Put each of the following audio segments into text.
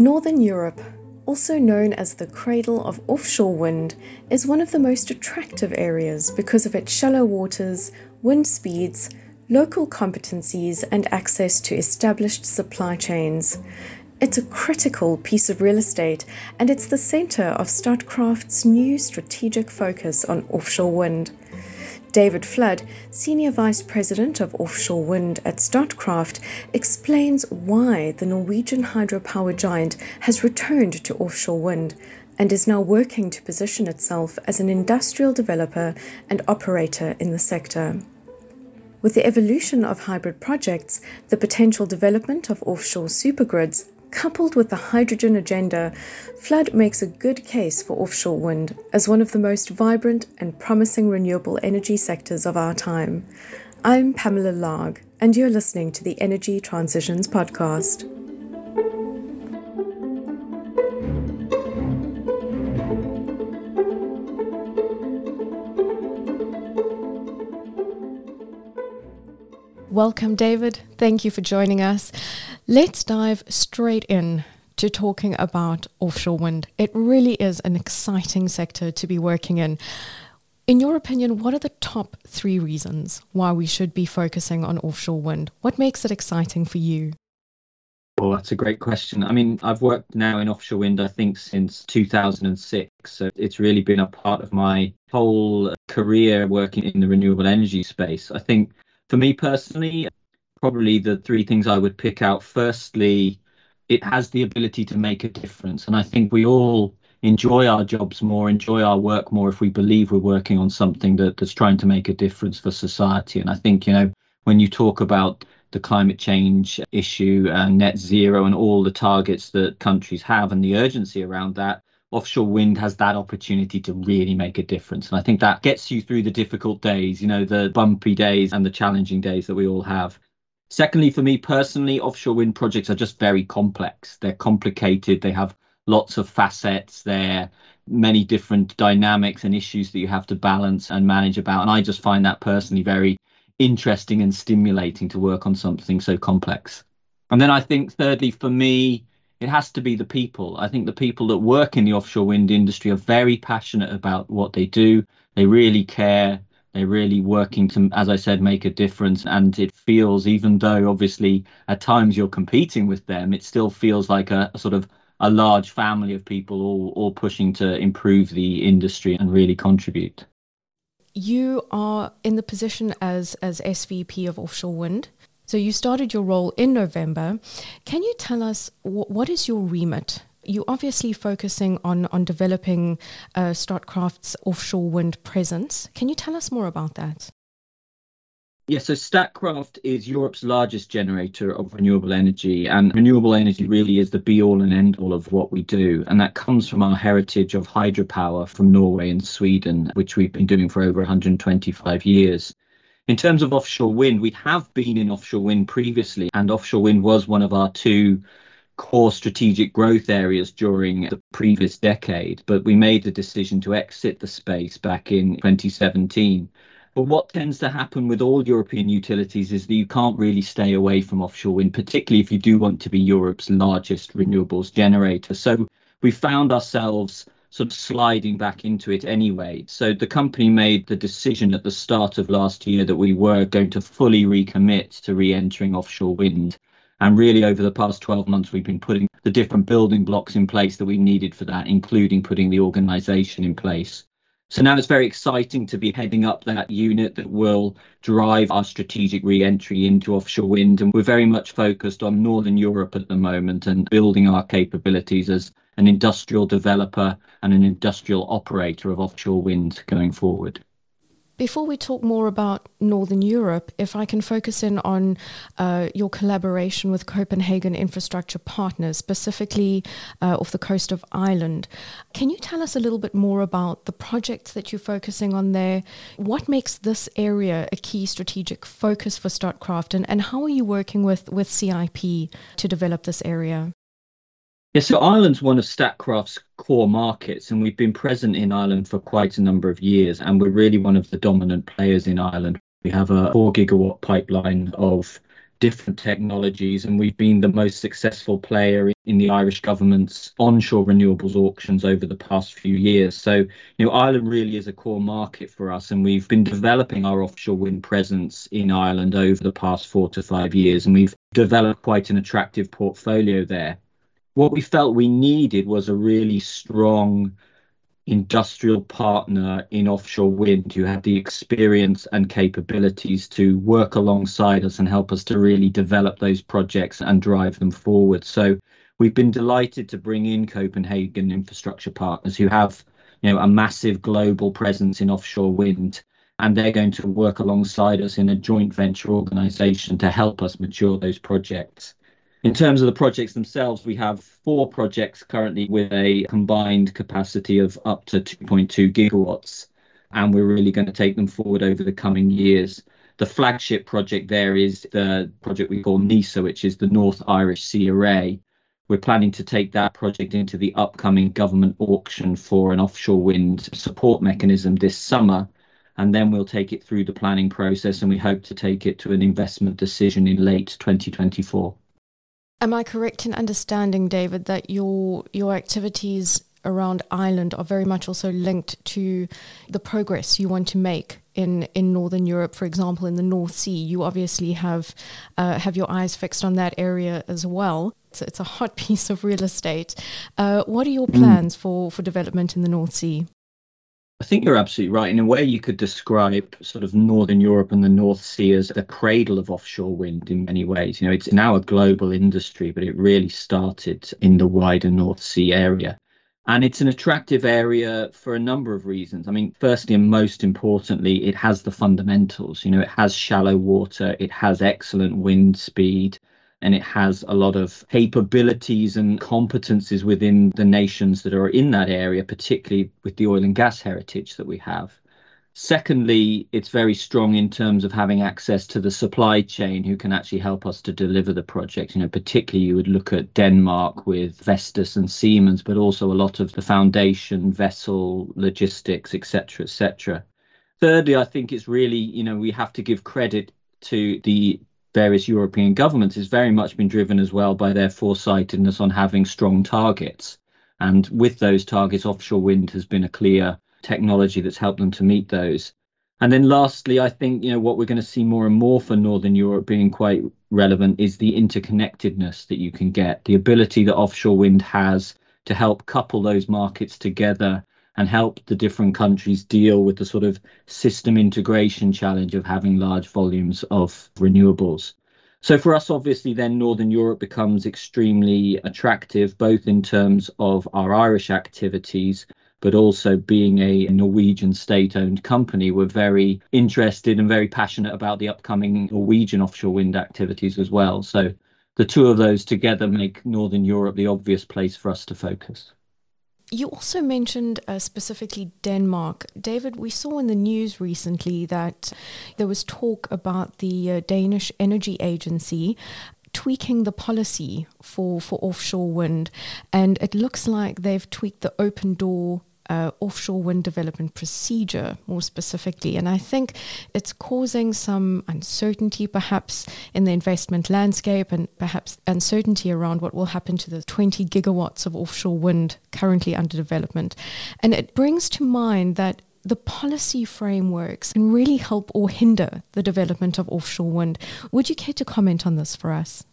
Northern Europe, also known as the cradle of offshore wind, is one of the most attractive areas because of its shallow waters, wind speeds, local competencies, and access to established supply chains. It's a critical piece of real estate, and it's the center of Statkraft's new strategic focus on offshore wind. David Flood, Senior Vice President of Offshore Wind at Statkraft, explains why the Norwegian hydropower giant has returned to offshore wind and is now working to position itself as an industrial developer and operator in the sector. With the evolution of hybrid projects, the potential development of offshore supergrids, Coupled with the hydrogen agenda, Flood makes a good case for offshore wind as one of the most vibrant and promising renewable energy sectors of our time. I'm Pamela Largue, and you're listening to the Energy Transitions Podcast. Welcome, David. Thank you for joining us. Let's dive straight in to talking about offshore wind. It really is an exciting sector to be working in. In your opinion, what are the top three reasons why we should be focusing on offshore wind? What makes it exciting for you? Well, that's a great question. I mean, I've worked now in offshore wind, I think, since 2006. So it's really been a part of my whole career working in the renewable energy space. I think for me personally, probably the three things I would pick out. Firstly, it has the ability to make a difference. And I think we all enjoy our jobs more, enjoy our work more if we believe we're working on something that, that's trying to make a difference for society. And I think, you know, when you talk about the climate change issue and net zero and all the targets that countries have and the urgency around that, offshore wind has that opportunity to really make a difference. And I think that gets you through the difficult days, you know, the bumpy days and the challenging days that we all have. Secondly, for me personally, offshore wind projects are just very complex. They're complicated. They have lots of facets. There are many different dynamics and issues that you have to balance and manage about. And I just find that personally very interesting and stimulating to work on something so complex. And then I think, thirdly, for me, it has to be the people. I think the people that work in the offshore wind industry are very passionate about what they do. They really care. They're really working to, as I said, make a difference. And it feels, even though obviously at times you're competing with them, it still feels like a, a sort of a large family of people all, all pushing to improve the industry and really contribute. You are in the position as, as SVP of offshore wind. So you started your role in November. Can you tell us w- what is your remit you're obviously focusing on on developing uh, Statkraft's offshore wind presence. Can you tell us more about that? Yeah, so Statkraft is Europe's largest generator of renewable energy, and renewable energy really is the be all and end all of what we do. And that comes from our heritage of hydropower from Norway and Sweden, which we've been doing for over 125 years. In terms of offshore wind, we have been in offshore wind previously, and offshore wind was one of our two core strategic growth areas during the previous decade, but we made the decision to exit the space back in 2017. But what tends to happen with all European utilities is that you can't really stay away from offshore wind, particularly if you do want to be Europe's largest renewables generator. So we found ourselves sort of sliding back into it anyway. So the company made the decision at the start of last year that we were going to fully recommit to re entering offshore wind. And really, over the past 12 months, we've been putting the different building blocks in place that we needed for that, including putting the organization in place. So now it's very exciting to be heading up that unit that will drive our strategic re entry into offshore wind. And we're very much focused on Northern Europe at the moment and building our capabilities as an industrial developer and an industrial operator of offshore wind going forward. Before we talk more about Northern Europe, if I can focus in on uh, your collaboration with Copenhagen Infrastructure Partners, specifically uh, off the coast of Ireland, can you tell us a little bit more about the projects that you're focusing on there? What makes this area a key strategic focus for Statkraft, and, and how are you working with, with CIP to develop this area? Yeah, so Ireland's one of Statkraft's core markets, and we've been present in Ireland for quite a number of years, and we're really one of the dominant players in Ireland. We have a four gigawatt pipeline of different technologies, and we've been the most successful player in the Irish government's onshore renewables auctions over the past few years. So, you know, Ireland really is a core market for us, and we've been developing our offshore wind presence in Ireland over the past four to five years, and we've developed quite an attractive portfolio there. What we felt we needed was a really strong industrial partner in offshore wind who had the experience and capabilities to work alongside us and help us to really develop those projects and drive them forward. So we've been delighted to bring in Copenhagen Infrastructure Partners who have you know a massive global presence in offshore wind and they're going to work alongside us in a joint venture organization to help us mature those projects. In terms of the projects themselves, we have four projects currently with a combined capacity of up to 2.2 gigawatts, and we're really going to take them forward over the coming years. The flagship project there is the project we call NISA, which is the North Irish Sea Array. We're planning to take that project into the upcoming government auction for an offshore wind support mechanism this summer, and then we'll take it through the planning process, and we hope to take it to an investment decision in late 2024. Am I correct in understanding, David, that your your activities around Ireland are very much also linked to the progress you want to make in, in Northern Europe, for example, in the North Sea. You obviously have uh, have your eyes fixed on that area as well. It's, it's a hot piece of real estate. Uh, what are your mm. plans for, for development in the North Sea? I think you're absolutely right. In a way, you could describe sort of Northern Europe and the North Sea as the cradle of offshore wind in many ways. You know, it's now a global industry, but it really started in the wider North Sea area. And it's an attractive area for a number of reasons. I mean, firstly and most importantly, it has the fundamentals. You know, it has shallow water, it has excellent wind speed, and it has a lot of capabilities and competencies within the nations that are in that area, particularly with the oil and gas heritage that we have. Secondly, it's very strong in terms of having access to the supply chain who can actually help us to deliver the project. You know, particularly you would look at Denmark with Vestas and Siemens, but also a lot of the foundation, vessel, logistics, etc., etc. Thirdly, I think it's really, you know, we have to give credit to the various European governments has very much been driven as well by their foresightedness on having strong targets. And with those targets, offshore wind has been a clear technology that's helped them to meet those. And then lastly, I think you know what we're going to see more and more for Northern Europe being quite relevant is the interconnectedness that you can get, the ability that offshore wind has to help couple those markets together and help the different countries deal with the sort of system integration challenge of having large volumes of renewables. So for us, obviously, then Northern Europe becomes extremely attractive, both in terms of our Irish activities, but also being a Norwegian state owned company, we're very interested and very passionate about the upcoming Norwegian offshore wind activities as well. So the two of those together make Northern Europe the obvious place for us to focus. You also mentioned uh, specifically Denmark. David, we saw in the news recently that there was talk about the uh, Danish Energy Agency tweaking the policy for, for offshore wind. And it looks like they've tweaked the open door uh, offshore wind development procedure more specifically. And I think it's causing some uncertainty perhaps in the investment landscape and perhaps uncertainty around what will happen to the 20 gigawatts of offshore wind currently under development. And it brings to mind that the policy frameworks can really help or hinder the development of offshore wind. Would you care to comment on this for us?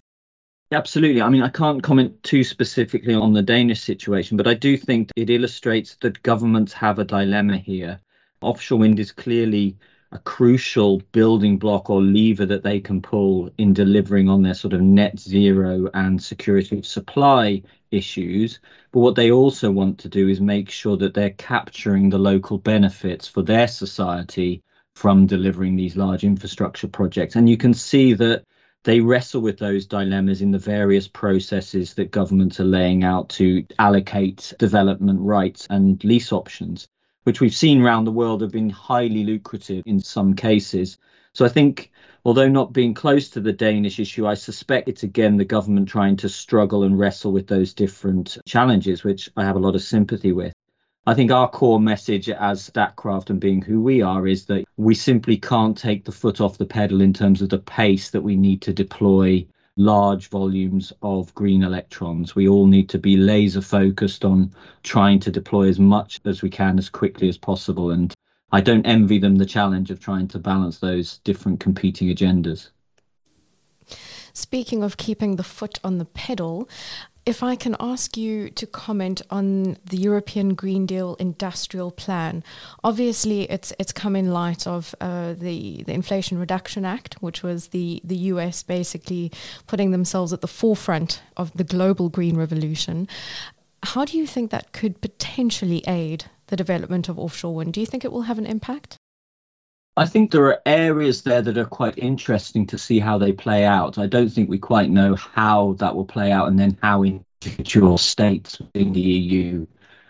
Absolutely. I mean, I can't comment too specifically on the Danish situation, but I do think it illustrates that governments have a dilemma here. Offshore wind is clearly a crucial building block or lever that they can pull in delivering on their sort of net zero and security of supply issues. But what they also want to do is make sure that they're capturing the local benefits for their society from delivering these large infrastructure projects. And you can see that they wrestle with those dilemmas in the various processes that governments are laying out to allocate development rights and lease options, which we've seen around the world have been highly lucrative in some cases. So I think, although not being close to the Danish issue, I suspect it's again the government trying to struggle and wrestle with those different challenges, which I have a lot of sympathy with. I think our core message as Statkraft and being who we are is that we simply can't take the foot off the pedal in terms of the pace that we need to deploy large volumes of green electrons. We all need to be laser focused on trying to deploy as much as we can as quickly as possible. And I don't envy them the challenge of trying to balance those different competing agendas. Speaking of keeping the foot on the pedal, if I can ask you to comment on the European Green Deal industrial plan, obviously it's it's come in light of uh, the the Inflation Reduction Act, which was the the US basically putting themselves at the forefront of the global green revolution. How do you think that could potentially aid the development of offshore wind? Do you think it will have an impact? I think there are areas there that are quite interesting to see how they play out. I don't think we quite know how that will play out and then how individual states within the EU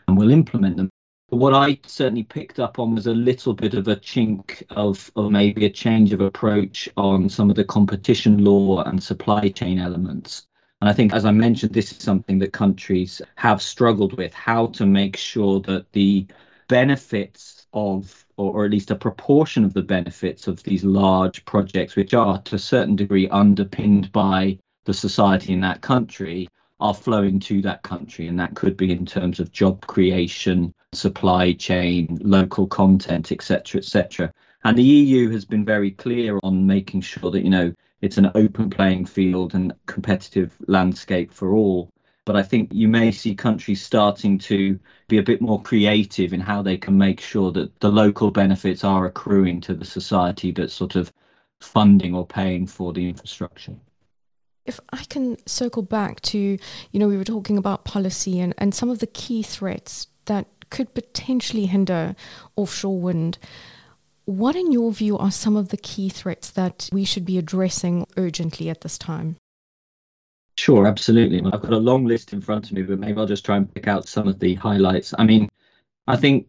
um, will implement them. But what I certainly picked up on was a little bit of a chink of, of maybe a change of approach on some of the competition law and supply chain elements. And I think, as I mentioned, this is something that countries have struggled with how to make sure that the benefits of or, or at least a proportion of the benefits of these large projects, which are to a certain degree underpinned by the society in that country, are flowing to that country. And that could be in terms of job creation, supply chain, local content, etc., etc. And the EU has been very clear on making sure that, you know, it's an open playing field and competitive landscape for all but I think you may see countries starting to be a bit more creative in how they can make sure that the local benefits are accruing to the society that's sort of funding or paying for the infrastructure. If I can circle back to, you know, we were talking about policy and, and some of the key threats that could potentially hinder offshore wind. What, in your view, are some of the key threats that we should be addressing urgently at this time? Sure, absolutely. I've got a long list in front of me, but maybe I'll just try and pick out some of the highlights. I mean, I think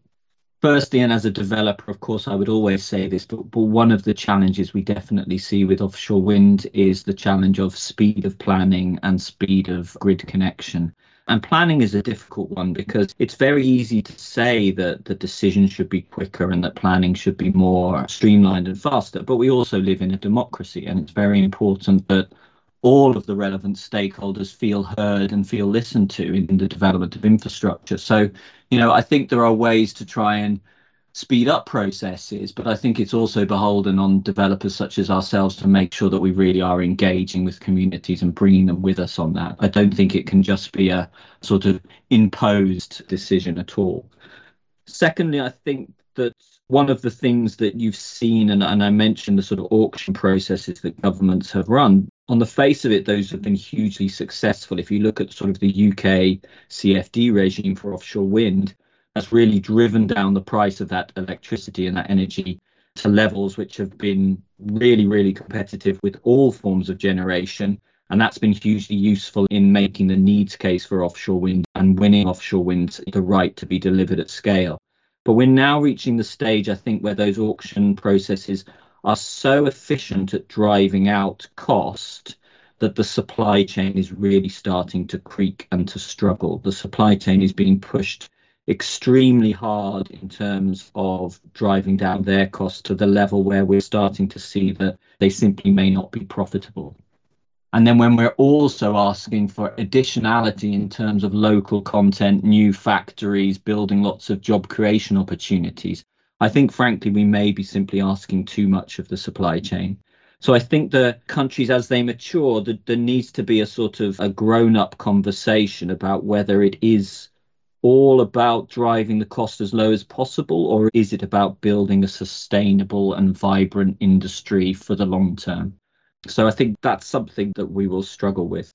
firstly, and as a developer, of course, I would always say this, but, but one of the challenges we definitely see with offshore wind is the challenge of speed of planning and speed of grid connection. And planning is a difficult one because it's very easy to say that the decision should be quicker and that planning should be more streamlined and faster. But we also live in a democracy, and it's very important that all of the relevant stakeholders feel heard and feel listened to in the development of infrastructure. So, you know, I think there are ways to try and speed up processes, but I think it's also beholden on developers such as ourselves to make sure that we really are engaging with communities and bringing them with us on that. I don't think it can just be a sort of imposed decision at all. Secondly, I think one of the things that you've seen, and, and I mentioned the sort of auction processes that governments have run, on the face of it, those have been hugely successful. If you look at sort of the UK CFD regime for offshore wind, that's really driven down the price of that electricity and that energy to levels which have been really, really competitive with all forms of generation. And that's been hugely useful in making the needs case for offshore wind and winning offshore wind the right to be delivered at scale. But we're now reaching the stage, I think, where those auction processes are so efficient at driving out cost that the supply chain is really starting to creak and to struggle. The supply chain is being pushed extremely hard in terms of driving down their costs to the level where we're starting to see that they simply may not be profitable. And then when we're also asking for additionality in terms of local content, new factories, building lots of job creation opportunities, I think, frankly, we may be simply asking too much of the supply chain. So I think the countries, as they mature, the, there needs to be a sort of a grown-up conversation about whether it is all about driving the cost as low as possible, or is it about building a sustainable and vibrant industry for the long term? So I think that's something that we will struggle with.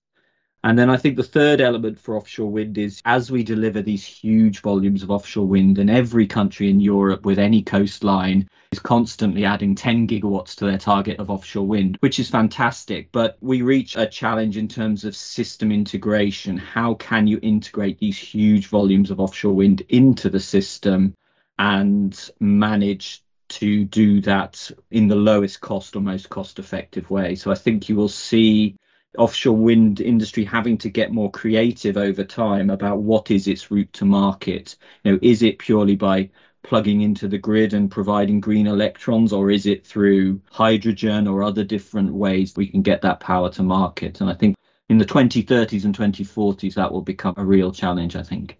And then I think the third element for offshore wind is as we deliver these huge volumes of offshore wind, and every country in Europe with any coastline is constantly adding 10 gigawatts to their target of offshore wind, which is fantastic. But we reach a challenge in terms of system integration. How can you integrate these huge volumes of offshore wind into the system and manage to do that in the lowest cost or most cost effective way? So I think you will see offshore wind industry having to get more creative over time about what is its route to market. You know, is it purely by plugging into the grid and providing green electrons, or is it through hydrogen or other different ways we can get that power to market? And I think in the 2030s and 2040s, that will become a real challenge, I think.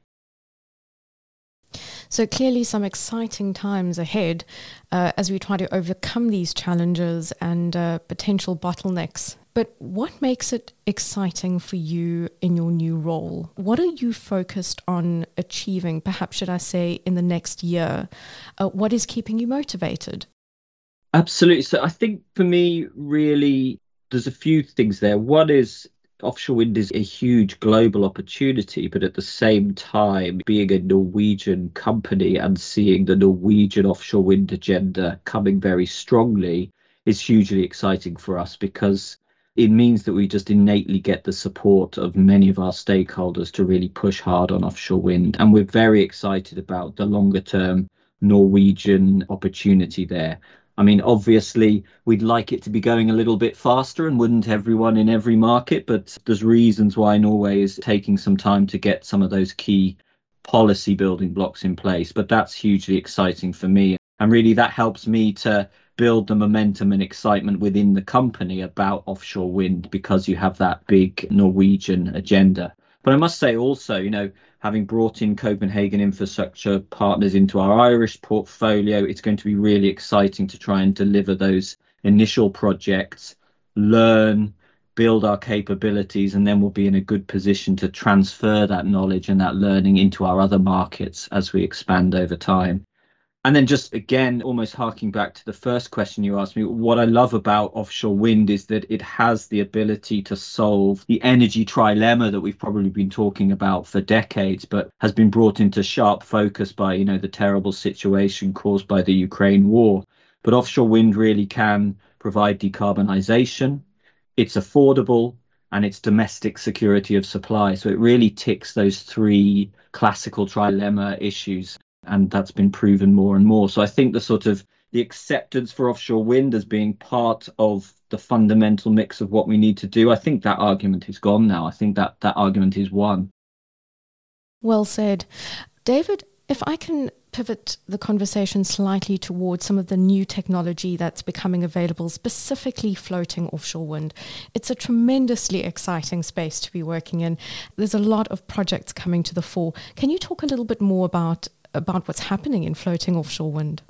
So, clearly, some exciting times ahead uh, as we try to overcome these challenges and uh, potential bottlenecks. But what makes it exciting for you in your new role? What are you focused on achieving, perhaps, should I say, in the next year? Uh, what is keeping you motivated? Absolutely. So, I think for me, really, there's a few things there. One is offshore wind is a huge global opportunity, but at the same time, being a Norwegian company and seeing the Norwegian offshore wind agenda coming very strongly is hugely exciting for us because it means that we just innately get the support of many of our stakeholders to really push hard on offshore wind. And we're very excited about the longer term Norwegian opportunity there. I mean, obviously, we'd like it to be going a little bit faster, and wouldn't everyone in every market? But there's reasons why Norway is taking some time to get some of those key policy building blocks in place. But that's hugely exciting for me. And really, that helps me to build the momentum and excitement within the company about offshore wind because you have that big Norwegian agenda. But I must say also, you know, having brought in Copenhagen infrastructure partners into our Irish portfolio, it's going to be really exciting to try and deliver those initial projects, learn, build our capabilities, and then we'll be in a good position to transfer that knowledge and that learning into our other markets as we expand over time. And then just again, almost harking back to the first question you asked me, what I love about offshore wind is that it has the ability to solve the energy trilemma that we've probably been talking about for decades, but has been brought into sharp focus by, you know, the terrible situation caused by the Ukraine war. But offshore wind really can provide decarbonisation. It's affordable and it's domestic security of supply. So it really ticks those three classical trilemma issues and that's been proven more and more. So I think the sort of the acceptance for offshore wind as being part of the fundamental mix of what we need to do, I think that argument is gone now. I think that that argument is won. Well said. David, if I can pivot the conversation slightly towards some of the new technology that's becoming available, specifically floating offshore wind. It's a tremendously exciting space to be working in. There's a lot of projects coming to the fore. Can you talk a little bit more about about what's happening in floating offshore wind?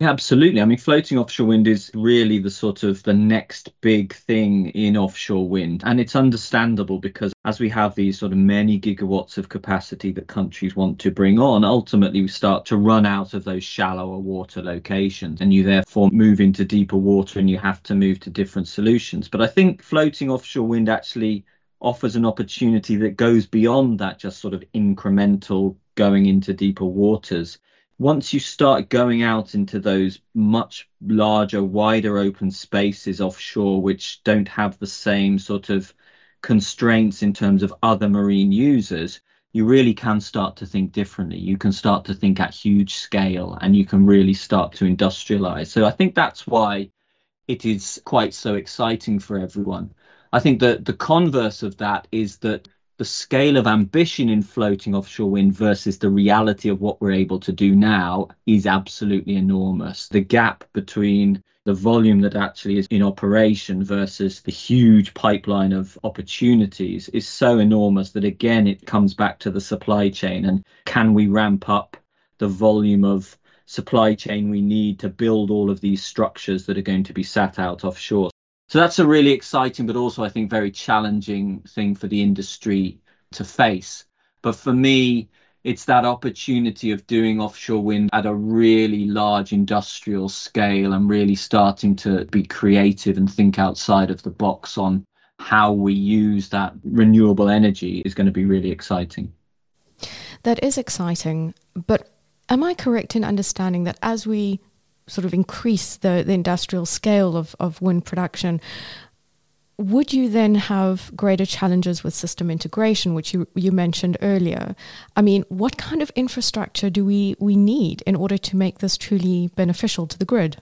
Yeah, absolutely. I mean, floating offshore wind is really the sort of the next big thing in offshore wind. And it's understandable because as we have these sort of many gigawatts of capacity that countries want to bring on, ultimately we start to run out of those shallower water locations. And you therefore move into deeper water and you have to move to different solutions. But I think floating offshore wind actually offers an opportunity that goes beyond that just sort of incremental going into deeper waters. Once you start going out into those much larger, wider open spaces offshore, which don't have the same sort of constraints in terms of other marine users, you really can start to think differently. You can start to think at huge scale and you can really start to industrialize. So I think that's why it is quite so exciting for everyone. I think that the converse of that is that the scale of ambition in floating offshore wind versus the reality of what we're able to do now is absolutely enormous. The gap between the volume that actually is in operation versus the huge pipeline of opportunities is so enormous that again it comes back to the supply chain and can we ramp up the volume of supply chain we need to build all of these structures that are going to be sat out offshore so that's a really exciting, but also I think very challenging thing for the industry to face. But for me, it's that opportunity of doing offshore wind at a really large industrial scale and really starting to be creative and think outside of the box on how we use that renewable energy is going to be really exciting. That is exciting. But am I correct in understanding that as we sort of increase the, the industrial scale of, of wind production, would you then have greater challenges with system integration, which you, you mentioned earlier? I mean, what kind of infrastructure do we, we need in order to make this truly beneficial to the grid?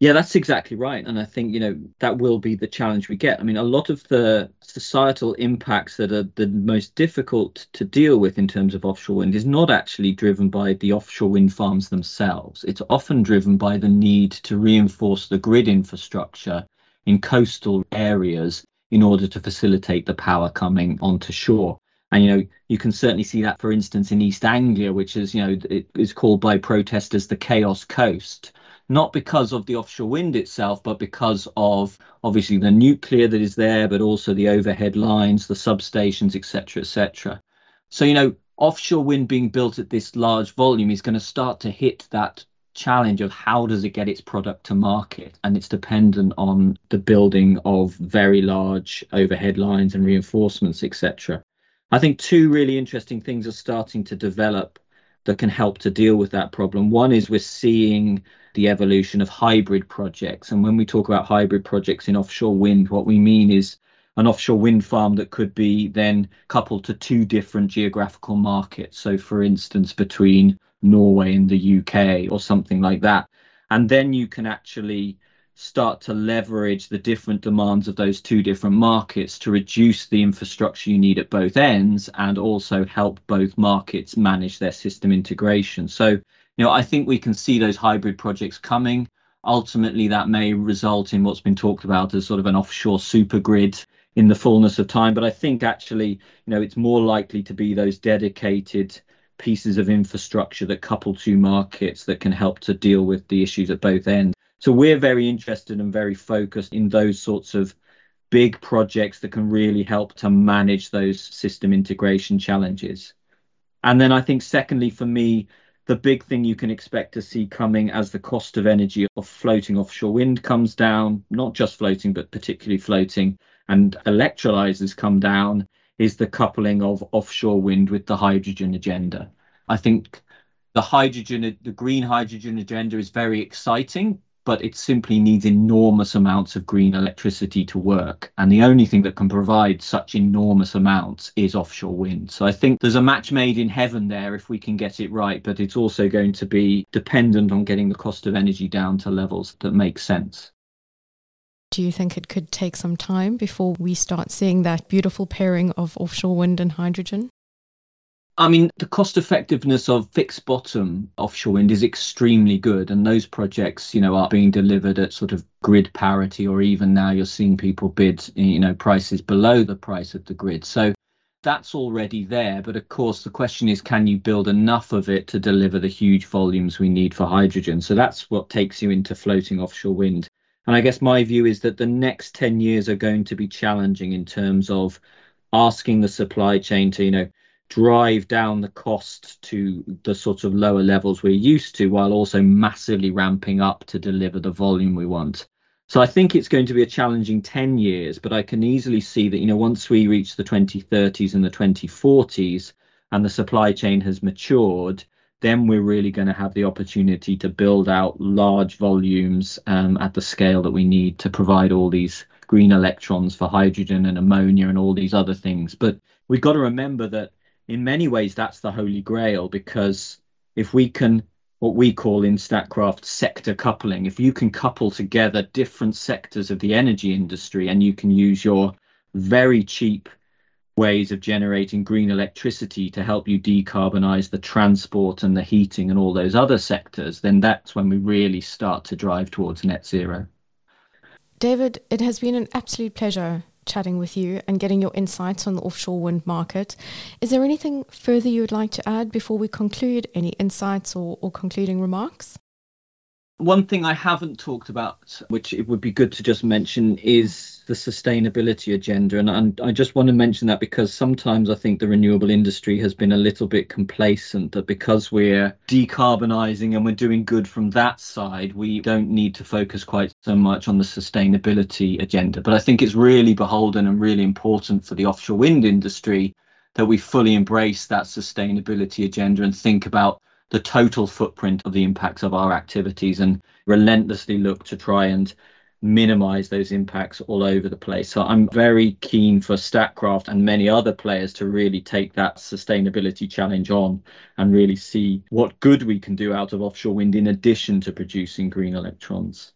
Yeah, that's exactly right. And I think, you know, that will be the challenge we get. I mean, a lot of the societal impacts that are the most difficult to deal with in terms of offshore wind is not actually driven by the offshore wind farms themselves. It's often driven by the need to reinforce the grid infrastructure in coastal areas in order to facilitate the power coming onto shore. And you know, you can certainly see that, for instance, in East Anglia, which is you know it is called by protesters the Chaos Coast not because of the offshore wind itself, but because of obviously the nuclear that is there, but also the overhead lines, the substations, etc., etc. So, you know, offshore wind being built at this large volume is going to start to hit that challenge of how does it get its product to market and it's dependent on the building of very large overhead lines and reinforcements etc i think two really interesting things are starting to develop that can help to deal with that problem one is we're seeing the evolution of hybrid projects. And when we talk about hybrid projects in offshore wind, what we mean is an offshore wind farm that could be then coupled to two different geographical markets. So, for instance, between Norway and the UK or something like that. And then you can actually start to leverage the different demands of those two different markets to reduce the infrastructure you need at both ends and also help both markets manage their system integration. So, you know, I think we can see those hybrid projects coming. Ultimately, that may result in what's been talked about as sort of an offshore super grid in the fullness of time. But I think actually, you know, it's more likely to be those dedicated pieces of infrastructure that couple two markets that can help to deal with the issues at both ends. So we're very interested and very focused in those sorts of big projects that can really help to manage those system integration challenges. And then I think, secondly, for me, the big thing you can expect to see coming as the cost of energy of floating offshore wind comes down, not just floating, but particularly floating, and electrolyzers come down, is the coupling of offshore wind with the hydrogen agenda. I think the hydrogen, the green hydrogen agenda is very exciting, but it simply needs enormous amounts of green electricity to work. And the only thing that can provide such enormous amounts is offshore wind. So I think there's a match made in heaven there if we can get it right, but it's also going to be dependent on getting the cost of energy down to levels that make sense. Do you think it could take some time before we start seeing that beautiful pairing of offshore wind and hydrogen? I mean, the cost effectiveness of fixed bottom offshore wind is extremely good. And those projects, you know, are being delivered at sort of grid parity, or even now you're seeing people bid, you know, prices below the price of the grid. So that's already there. But of course, the question is can you build enough of it to deliver the huge volumes we need for hydrogen? So that's what takes you into floating offshore wind. And I guess my view is that the next 10 years are going to be challenging in terms of asking the supply chain to, you know, drive down the cost to the sort of lower levels we're used to while also massively ramping up to deliver the volume we want. So I think it's going to be a challenging 10 years, but I can easily see that, you know, once we reach the 2030s and the 2040s and the supply chain has matured, then we're really going to have the opportunity to build out large volumes um, at the scale that we need to provide all these green electrons for hydrogen and ammonia and all these other things. But we've got to remember that in many ways that's the holy grail because if we can what we call in Statkraft sector coupling if you can couple together different sectors of the energy industry and you can use your very cheap ways of generating green electricity to help you decarbonize the transport and the heating and all those other sectors then that's when we really start to drive towards net zero. David it has been an absolute pleasure chatting with you and getting your insights on the offshore wind market. Is there anything further you would like to add before we conclude? Any insights or, or concluding remarks? One thing I haven't talked about, which it would be good to just mention, is the sustainability agenda. And, and, I just want to mention that because sometimes I think the renewable industry has been a little bit complacent that because we're decarbonising and we're doing good from that side, we don't need to focus quite so much on the sustainability agenda. But I think it's really beholden and really important for the offshore wind industry that we fully embrace that sustainability agenda and think about the total footprint of the impacts of our activities and relentlessly look to try and minimize those impacts all over the place. So I'm very keen for Statkraft and many other players to really take that sustainability challenge on and really see what good we can do out of offshore wind in addition to producing green electrons.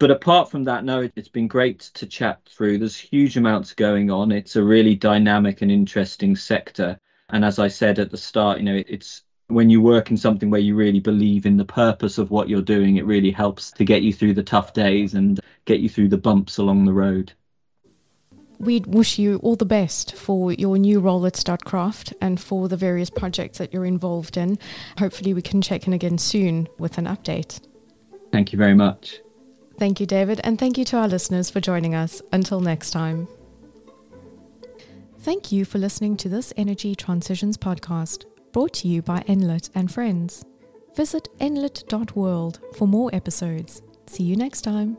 But apart from that, no, it's been great to chat through. There's huge amounts going on. It's a really dynamic and interesting sector. And as I said at the start, you know, it's when you work in something where you really believe in the purpose of what you're doing, it really helps to get you through the tough days and get you through the bumps along the road. We wish you all the best for your new role at Statkraft and for the various projects that you're involved in. Hopefully, we can check in again soon with an update. Thank you very much. Thank you, David, and thank you to our listeners for joining us. Until next time. Thank you for listening to this Energy Transitions podcast brought to you by Enlit and Friends. Visit enlit.world for more episodes. See you next time.